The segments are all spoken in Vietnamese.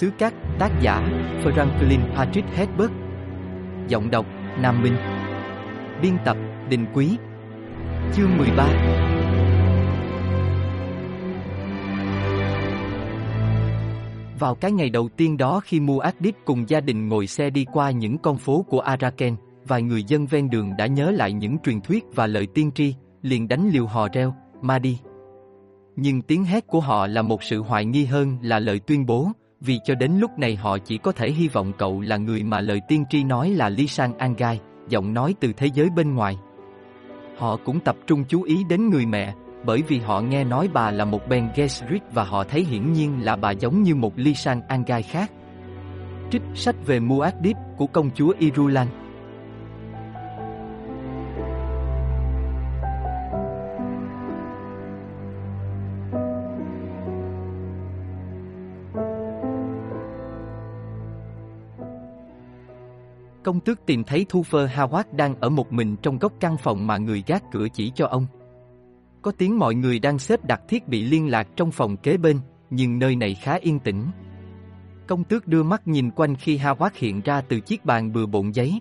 xứ cát, tác giả, Franklin Patrick Hedberg. Giọng đọc, Nam Minh. Biên tập, Đình Quý. Chương 13 Vào cái ngày đầu tiên đó khi Muad'Dib cùng gia đình ngồi xe đi qua những con phố của Araken, vài người dân ven đường đã nhớ lại những truyền thuyết và lời tiên tri, liền đánh liều hò reo, ma đi. Nhưng tiếng hét của họ là một sự hoài nghi hơn là lời tuyên bố, vì cho đến lúc này họ chỉ có thể hy vọng cậu là người mà lời tiên tri nói là Ly Sang Angai, giọng nói từ thế giới bên ngoài. Họ cũng tập trung chú ý đến người mẹ, bởi vì họ nghe nói bà là một Ben Gesserit và họ thấy hiển nhiên là bà giống như một Ly Sang Angai khác. Trích sách về Muad'Dib của công chúa Irulan Công tước tìm thấy Thu Phơ Hawat đang ở một mình trong góc căn phòng mà người gác cửa chỉ cho ông. Có tiếng mọi người đang xếp đặt thiết bị liên lạc trong phòng kế bên, nhưng nơi này khá yên tĩnh. Công tước đưa mắt nhìn quanh khi Hawat hiện ra từ chiếc bàn bừa bộn giấy.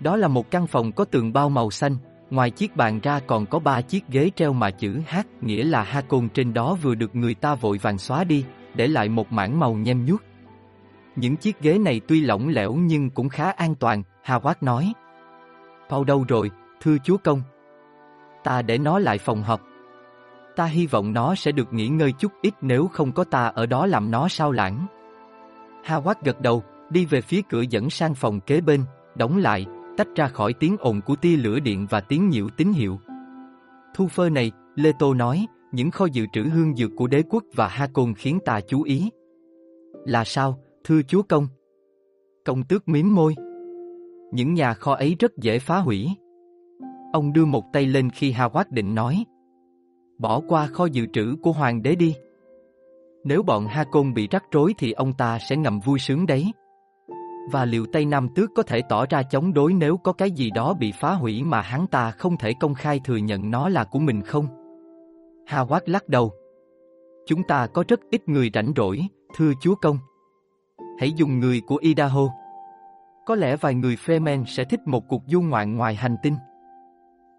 Đó là một căn phòng có tường bao màu xanh, ngoài chiếc bàn ra còn có ba chiếc ghế treo mà chữ H nghĩa là ha côn trên đó vừa được người ta vội vàng xóa đi, để lại một mảng màu nhem nhuốc. Những chiếc ghế này tuy lỏng lẻo nhưng cũng khá an toàn, Howard nói. Paul đâu rồi, thưa chúa công? Ta để nó lại phòng họp. Ta hy vọng nó sẽ được nghỉ ngơi chút ít nếu không có ta ở đó làm nó sao lãng. Howard gật đầu, đi về phía cửa dẫn sang phòng kế bên, đóng lại, tách ra khỏi tiếng ồn của tia lửa điện và tiếng nhiễu tín hiệu. Thu phơ này, Lê Tô nói, những kho dự trữ hương dược của đế quốc và Ha Côn khiến ta chú ý. Là sao, Thưa chúa công. Công tước miếm môi. Những nhà kho ấy rất dễ phá hủy. Ông đưa một tay lên khi Howard định nói. Bỏ qua kho dự trữ của hoàng đế đi. Nếu bọn Ha Côn bị rắc rối thì ông ta sẽ ngầm vui sướng đấy. Và liệu Tây Nam Tước có thể tỏ ra chống đối nếu có cái gì đó bị phá hủy mà hắn ta không thể công khai thừa nhận nó là của mình không? Howard lắc đầu. Chúng ta có rất ít người rảnh rỗi, thưa chúa công hãy dùng người của Idaho. Có lẽ vài người Fremen sẽ thích một cuộc du ngoạn ngoài hành tinh.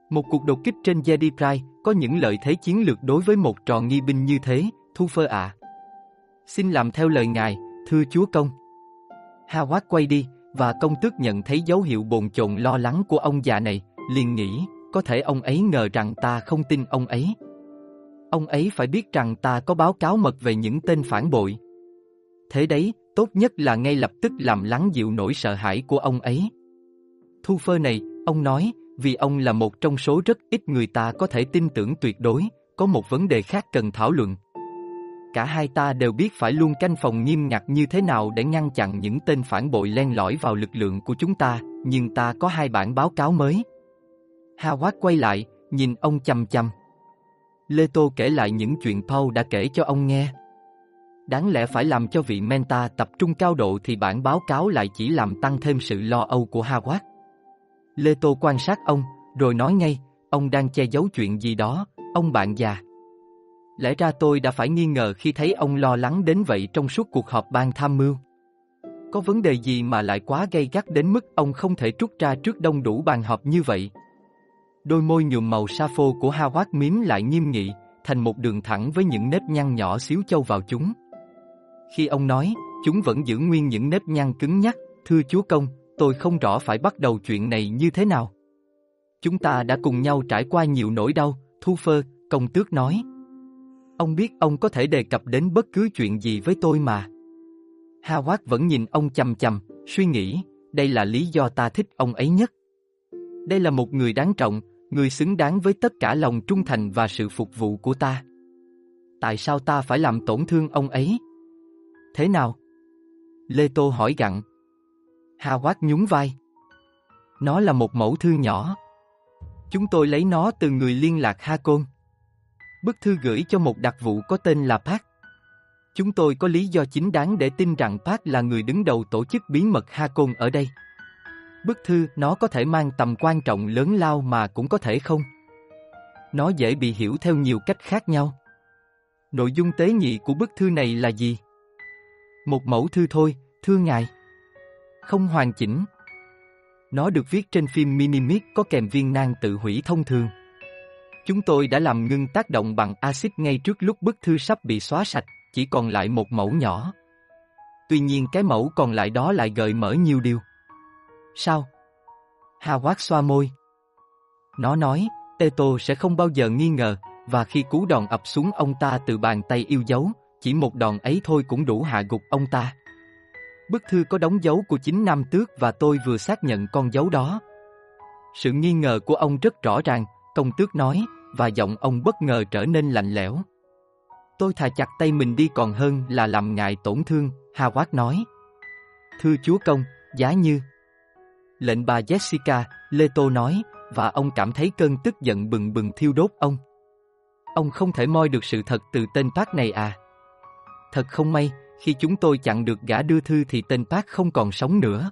Một cuộc đột kích trên Jedi Pride có những lợi thế chiến lược đối với một tròn nghi binh như thế, thu phơ ạ. Xin làm theo lời ngài, thưa chúa công. Hawat quay đi, và công tước nhận thấy dấu hiệu bồn chồn lo lắng của ông già này, liền nghĩ, có thể ông ấy ngờ rằng ta không tin ông ấy. Ông ấy phải biết rằng ta có báo cáo mật về những tên phản bội. Thế đấy, tốt nhất là ngay lập tức làm lắng dịu nỗi sợ hãi của ông ấy. Thu phơ này, ông nói, vì ông là một trong số rất ít người ta có thể tin tưởng tuyệt đối, có một vấn đề khác cần thảo luận. Cả hai ta đều biết phải luôn canh phòng nghiêm ngặt như thế nào để ngăn chặn những tên phản bội len lỏi vào lực lượng của chúng ta, nhưng ta có hai bản báo cáo mới. Howard quay lại, nhìn ông chăm chăm. Lê Tô kể lại những chuyện Paul đã kể cho ông nghe. Đáng lẽ phải làm cho vị Menta tập trung cao độ thì bản báo cáo lại chỉ làm tăng thêm sự lo âu của Hawat. Lê Tô quan sát ông, rồi nói ngay, ông đang che giấu chuyện gì đó, ông bạn già. Lẽ ra tôi đã phải nghi ngờ khi thấy ông lo lắng đến vậy trong suốt cuộc họp ban tham mưu. Có vấn đề gì mà lại quá gây gắt đến mức ông không thể trút ra trước đông đủ bàn họp như vậy? Đôi môi nhuộm màu sa phô của Hawat miếm lại nghiêm nghị, thành một đường thẳng với những nếp nhăn nhỏ xíu châu vào chúng. Khi ông nói, chúng vẫn giữ nguyên những nếp nhăn cứng nhắc, thưa chúa công, tôi không rõ phải bắt đầu chuyện này như thế nào. Chúng ta đã cùng nhau trải qua nhiều nỗi đau, thu phơ, công tước nói. Ông biết ông có thể đề cập đến bất cứ chuyện gì với tôi mà. Hawat vẫn nhìn ông chầm chầm, suy nghĩ, đây là lý do ta thích ông ấy nhất. Đây là một người đáng trọng, người xứng đáng với tất cả lòng trung thành và sự phục vụ của ta. Tại sao ta phải làm tổn thương ông ấy? Thế nào? Lê Tô hỏi gặn. Howard nhún vai. Nó là một mẫu thư nhỏ. Chúng tôi lấy nó từ người liên lạc Ha Côn. Bức thư gửi cho một đặc vụ có tên là Park. Chúng tôi có lý do chính đáng để tin rằng Park là người đứng đầu tổ chức bí mật Ha Côn ở đây. Bức thư nó có thể mang tầm quan trọng lớn lao mà cũng có thể không. Nó dễ bị hiểu theo nhiều cách khác nhau. Nội dung tế nhị của bức thư này là gì? Một mẫu thư thôi, thưa ngài. Không hoàn chỉnh. Nó được viết trên phim Minimix có kèm viên nang tự hủy thông thường. Chúng tôi đã làm ngưng tác động bằng axit ngay trước lúc bức thư sắp bị xóa sạch, chỉ còn lại một mẫu nhỏ. Tuy nhiên cái mẫu còn lại đó lại gợi mở nhiều điều. Sao? hà quát xoa môi. Nó nói, tê tô sẽ không bao giờ nghi ngờ, và khi cú đòn ập xuống ông ta từ bàn tay yêu dấu, chỉ một đòn ấy thôi cũng đủ hạ gục ông ta. Bức thư có đóng dấu của chính Nam Tước và tôi vừa xác nhận con dấu đó. Sự nghi ngờ của ông rất rõ ràng, công tước nói, và giọng ông bất ngờ trở nên lạnh lẽo. Tôi thà chặt tay mình đi còn hơn là làm ngài tổn thương, Howard nói. Thưa chúa công, giá như... Lệnh bà Jessica, lê tô nói, và ông cảm thấy cơn tức giận bừng bừng thiêu đốt ông. Ông không thể moi được sự thật từ tên tác này à? Thật không may, khi chúng tôi chặn được gã đưa thư thì tên Park không còn sống nữa.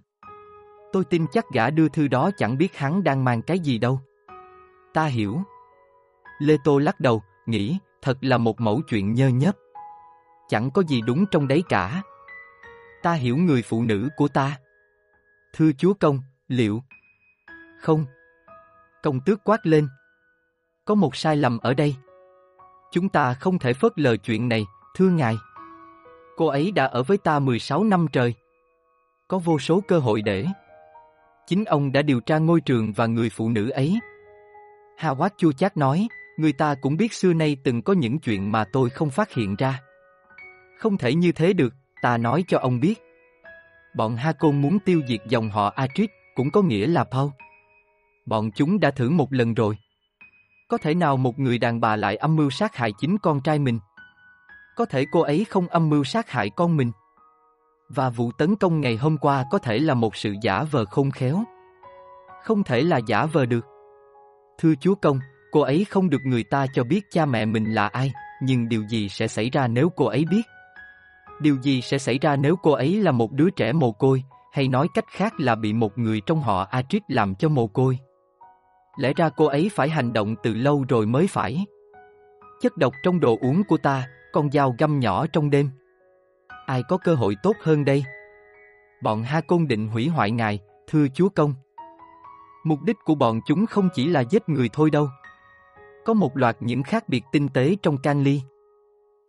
Tôi tin chắc gã đưa thư đó chẳng biết hắn đang mang cái gì đâu. Ta hiểu. Lê Tô lắc đầu, nghĩ, thật là một mẫu chuyện nhơ nhớp. Chẳng có gì đúng trong đấy cả. Ta hiểu người phụ nữ của ta. Thưa chúa công, liệu... Không. Công tước quát lên. Có một sai lầm ở đây. Chúng ta không thể phớt lờ chuyện này, thưa ngài. Cô ấy đã ở với ta 16 năm trời. Có vô số cơ hội để. Chính ông đã điều tra ngôi trường và người phụ nữ ấy. Howard chua chát nói, người ta cũng biết xưa nay từng có những chuyện mà tôi không phát hiện ra. Không thể như thế được, ta nói cho ông biết. Bọn Hakon muốn tiêu diệt dòng họ Atrit, cũng có nghĩa là Paul. Bọn chúng đã thử một lần rồi. Có thể nào một người đàn bà lại âm mưu sát hại chính con trai mình? Có thể cô ấy không âm mưu sát hại con mình. Và vụ tấn công ngày hôm qua có thể là một sự giả vờ không khéo. Không thể là giả vờ được. Thưa chúa công, cô ấy không được người ta cho biết cha mẹ mình là ai, nhưng điều gì sẽ xảy ra nếu cô ấy biết? Điều gì sẽ xảy ra nếu cô ấy là một đứa trẻ mồ côi, hay nói cách khác là bị một người trong họ Atrit làm cho mồ côi? Lẽ ra cô ấy phải hành động từ lâu rồi mới phải. Chất độc trong đồ uống của ta, con dao găm nhỏ trong đêm. Ai có cơ hội tốt hơn đây? Bọn Ha Côn định hủy hoại ngài, thưa chúa công. Mục đích của bọn chúng không chỉ là giết người thôi đâu. Có một loạt những khác biệt tinh tế trong can ly.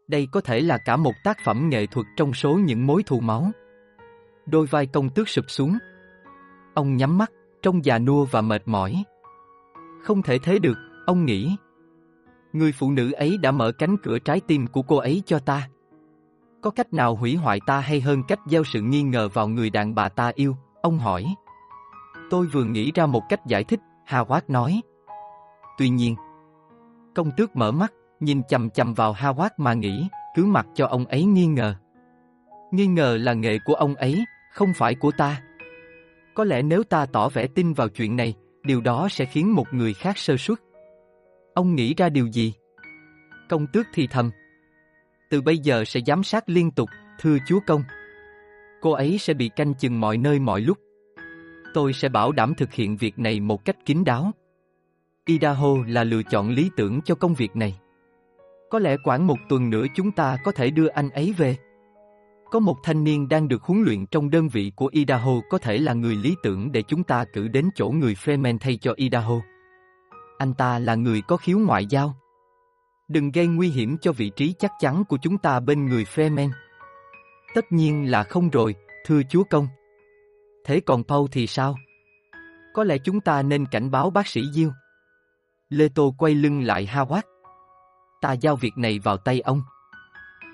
Đây có thể là cả một tác phẩm nghệ thuật trong số những mối thù máu. Đôi vai công tước sụp xuống. Ông nhắm mắt, trông già nua và mệt mỏi. Không thể thế được, ông nghĩ. Người phụ nữ ấy đã mở cánh cửa trái tim của cô ấy cho ta. Có cách nào hủy hoại ta hay hơn cách gieo sự nghi ngờ vào người đàn bà ta yêu? Ông hỏi. Tôi vừa nghĩ ra một cách giải thích, Howard nói. Tuy nhiên, công tước mở mắt, nhìn chầm chầm vào Ha Quát mà nghĩ, cứ mặc cho ông ấy nghi ngờ. Nghi ngờ là nghệ của ông ấy, không phải của ta. Có lẽ nếu ta tỏ vẻ tin vào chuyện này, điều đó sẽ khiến một người khác sơ suất. Ông nghĩ ra điều gì? Công tước thì thầm. Từ bây giờ sẽ giám sát liên tục, thưa chúa công. Cô ấy sẽ bị canh chừng mọi nơi mọi lúc. Tôi sẽ bảo đảm thực hiện việc này một cách kín đáo. Idaho là lựa chọn lý tưởng cho công việc này. Có lẽ khoảng một tuần nữa chúng ta có thể đưa anh ấy về. Có một thanh niên đang được huấn luyện trong đơn vị của Idaho có thể là người lý tưởng để chúng ta cử đến chỗ người Fremen thay cho Idaho. Anh ta là người có khiếu ngoại giao. Đừng gây nguy hiểm cho vị trí chắc chắn của chúng ta bên người Freeman. Tất nhiên là không rồi, thưa chúa công. Thế còn Paul thì sao? Có lẽ chúng ta nên cảnh báo bác sĩ Diêu. Lê Tô quay lưng lại Howard. Ta giao việc này vào tay ông.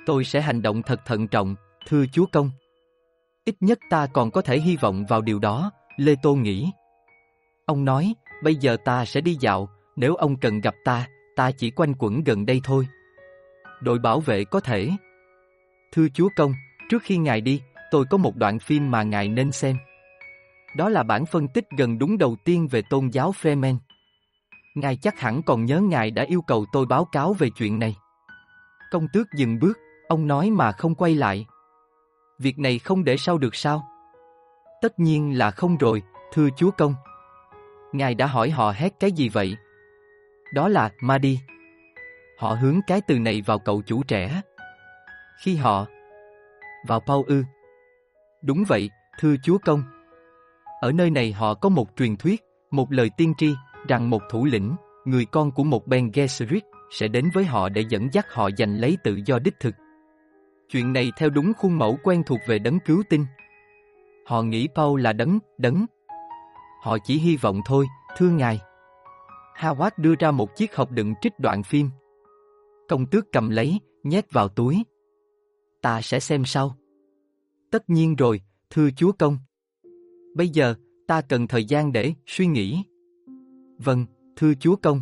Tôi sẽ hành động thật thận trọng, thưa chúa công. Ít nhất ta còn có thể hy vọng vào điều đó, Lê Tô nghĩ. Ông nói, bây giờ ta sẽ đi dạo, nếu ông cần gặp ta, ta chỉ quanh quẩn gần đây thôi. Đội bảo vệ có thể. Thưa chúa công, trước khi ngài đi, tôi có một đoạn phim mà ngài nên xem. Đó là bản phân tích gần đúng đầu tiên về tôn giáo Freeman. Ngài chắc hẳn còn nhớ ngài đã yêu cầu tôi báo cáo về chuyện này. Công tước dừng bước, ông nói mà không quay lại. Việc này không để sau được sao? Tất nhiên là không rồi, thưa chúa công. Ngài đã hỏi họ hét cái gì vậy? Đó là ma đi. Họ hướng cái từ này vào cậu chủ trẻ. Khi họ vào Paul ư. Đúng vậy, thưa chúa công. Ở nơi này họ có một truyền thuyết, một lời tiên tri, rằng một thủ lĩnh, người con của một Ben Gesserit, sẽ đến với họ để dẫn dắt họ giành lấy tự do đích thực. Chuyện này theo đúng khuôn mẫu quen thuộc về đấng cứu tinh. Họ nghĩ Paul là đấng, đấng. Họ chỉ hy vọng thôi, thưa ngài. Howard đưa ra một chiếc hộp đựng trích đoạn phim. Công tước cầm lấy, nhét vào túi. Ta sẽ xem sau. Tất nhiên rồi, thưa chúa công. Bây giờ, ta cần thời gian để suy nghĩ. Vâng, thưa chúa công.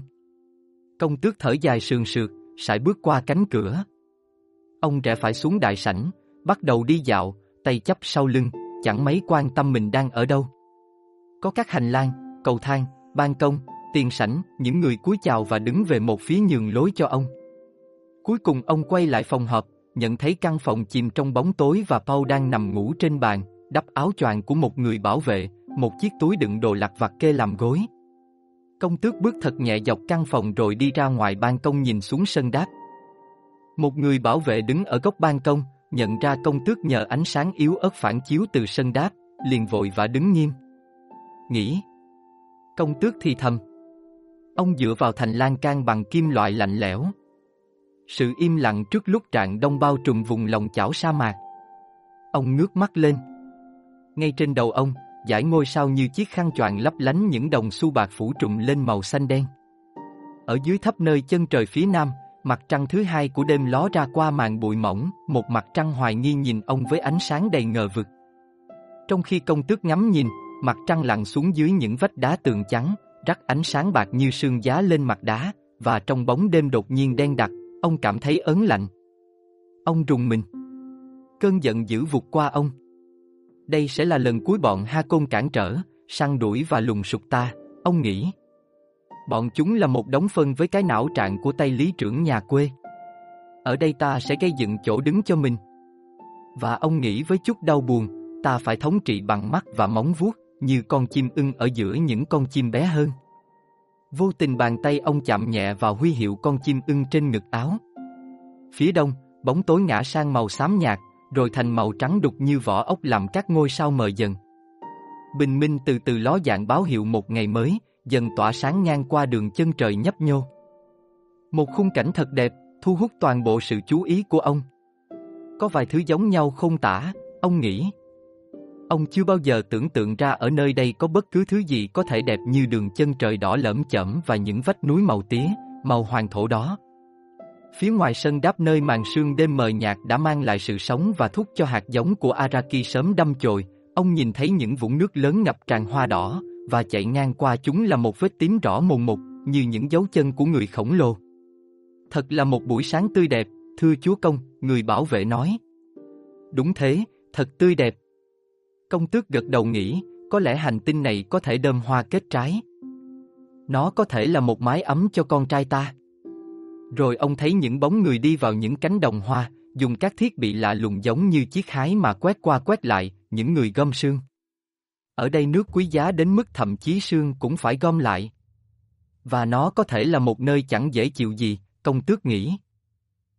Công tước thở dài sườn sượt, sải bước qua cánh cửa. Ông rẽ phải xuống đại sảnh, bắt đầu đi dạo, tay chấp sau lưng, chẳng mấy quan tâm mình đang ở đâu. Có các hành lang, cầu thang, ban công, tiền sảnh, những người cúi chào và đứng về một phía nhường lối cho ông. Cuối cùng ông quay lại phòng họp, nhận thấy căn phòng chìm trong bóng tối và Paul đang nằm ngủ trên bàn, đắp áo choàng của một người bảo vệ, một chiếc túi đựng đồ lặt vặt kê làm gối. Công tước bước thật nhẹ dọc căn phòng rồi đi ra ngoài ban công nhìn xuống sân đáp. Một người bảo vệ đứng ở góc ban công, nhận ra công tước nhờ ánh sáng yếu ớt phản chiếu từ sân đáp, liền vội và đứng nghiêm. Nghĩ. Công tước thì thầm. Ông dựa vào thành lan can bằng kim loại lạnh lẽo. Sự im lặng trước lúc trạng đông bao trùm vùng lòng chảo sa mạc. Ông ngước mắt lên. Ngay trên đầu ông, dải ngôi sao như chiếc khăn choàng lấp lánh những đồng xu bạc phủ trùm lên màu xanh đen. Ở dưới thấp nơi chân trời phía nam, mặt trăng thứ hai của đêm ló ra qua màn bụi mỏng, một mặt trăng hoài nghi nhìn ông với ánh sáng đầy ngờ vực. Trong khi công tước ngắm nhìn, mặt trăng lặn xuống dưới những vách đá tường trắng, rắc ánh sáng bạc như sương giá lên mặt đá, và trong bóng đêm đột nhiên đen đặc, ông cảm thấy ớn lạnh. Ông rùng mình. Cơn giận dữ vụt qua ông. Đây sẽ là lần cuối bọn Ha Côn cản trở, săn đuổi và lùng sụp ta, ông nghĩ. Bọn chúng là một đống phân với cái não trạng của tay lý trưởng nhà quê. Ở đây ta sẽ gây dựng chỗ đứng cho mình. Và ông nghĩ với chút đau buồn, ta phải thống trị bằng mắt và móng vuốt, như con chim ưng ở giữa những con chim bé hơn. Vô tình bàn tay ông chạm nhẹ vào huy hiệu con chim ưng trên ngực áo. Phía đông, bóng tối ngã sang màu xám nhạt, rồi thành màu trắng đục như vỏ ốc làm các ngôi sao mờ dần. Bình minh từ từ ló dạng báo hiệu một ngày mới, dần tỏa sáng ngang qua đường chân trời nhấp nhô. Một khung cảnh thật đẹp, thu hút toàn bộ sự chú ý của ông. Có vài thứ giống nhau không tả, ông nghĩ. Ông chưa bao giờ tưởng tượng ra ở nơi đây có bất cứ thứ gì có thể đẹp như đường chân trời đỏ lởm chởm và những vách núi màu tía, màu hoàng thổ đó. Phía ngoài sân đáp nơi màn sương đêm mờ nhạt đã mang lại sự sống và thúc cho hạt giống của Araki sớm đâm chồi, ông nhìn thấy những vũng nước lớn ngập tràn hoa đỏ, và chạy ngang qua chúng là một vết tím rõ mồn một, như những dấu chân của người khổng lồ. Thật là một buổi sáng tươi đẹp, thưa chúa công, người bảo vệ nói. Đúng thế, thật tươi đẹp. Công tước gật đầu nghĩ, có lẽ hành tinh này có thể đơm hoa kết trái. Nó có thể là một mái ấm cho con trai ta. Rồi ông thấy những bóng người đi vào những cánh đồng hoa, dùng các thiết bị lạ lùng giống như chiếc hái mà quét qua quét lại, những người gom sương. Ở đây nước quý giá đến mức thậm chí sương cũng phải gom lại. Và nó có thể là một nơi chẳng dễ chịu gì, công tước nghĩ.